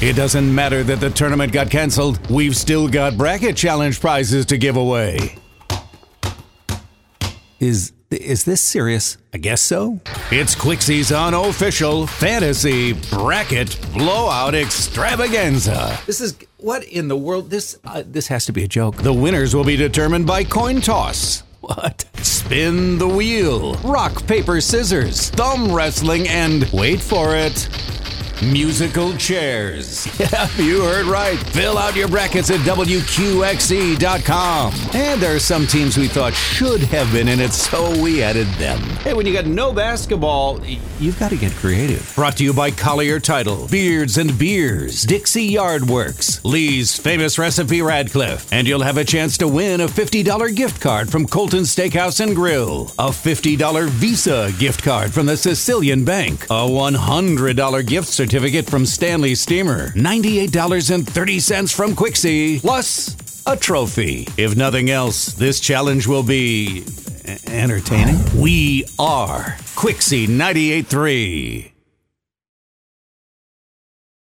It doesn't matter that the tournament got canceled, we've still got bracket challenge prizes to give away. Is is this serious? I guess so. It's Quixie's unofficial fantasy bracket blowout extravaganza. This is what in the world? This uh, this has to be a joke. The winners will be determined by coin toss. What? Spin the wheel, rock, paper, scissors, thumb wrestling, and wait for it. Musical chairs. Yeah, you heard right. Fill out your brackets at WQXE.com. And there are some teams we thought should have been in it, so we added them. Hey, when you got no basketball, you've got to get creative. Brought to you by Collier Title, Beards and Beers, Dixie Yardworks, Lee's Famous Recipe Radcliff, and you'll have a chance to win a $50 gift card from Colton Steakhouse and Grill, a $50 Visa gift card from the Sicilian Bank, a $100 gift certificate certificate from Stanley Steamer, $98.30 from Quixie, plus a trophy. If nothing else, this challenge will be entertaining. We are Quixie 98.3.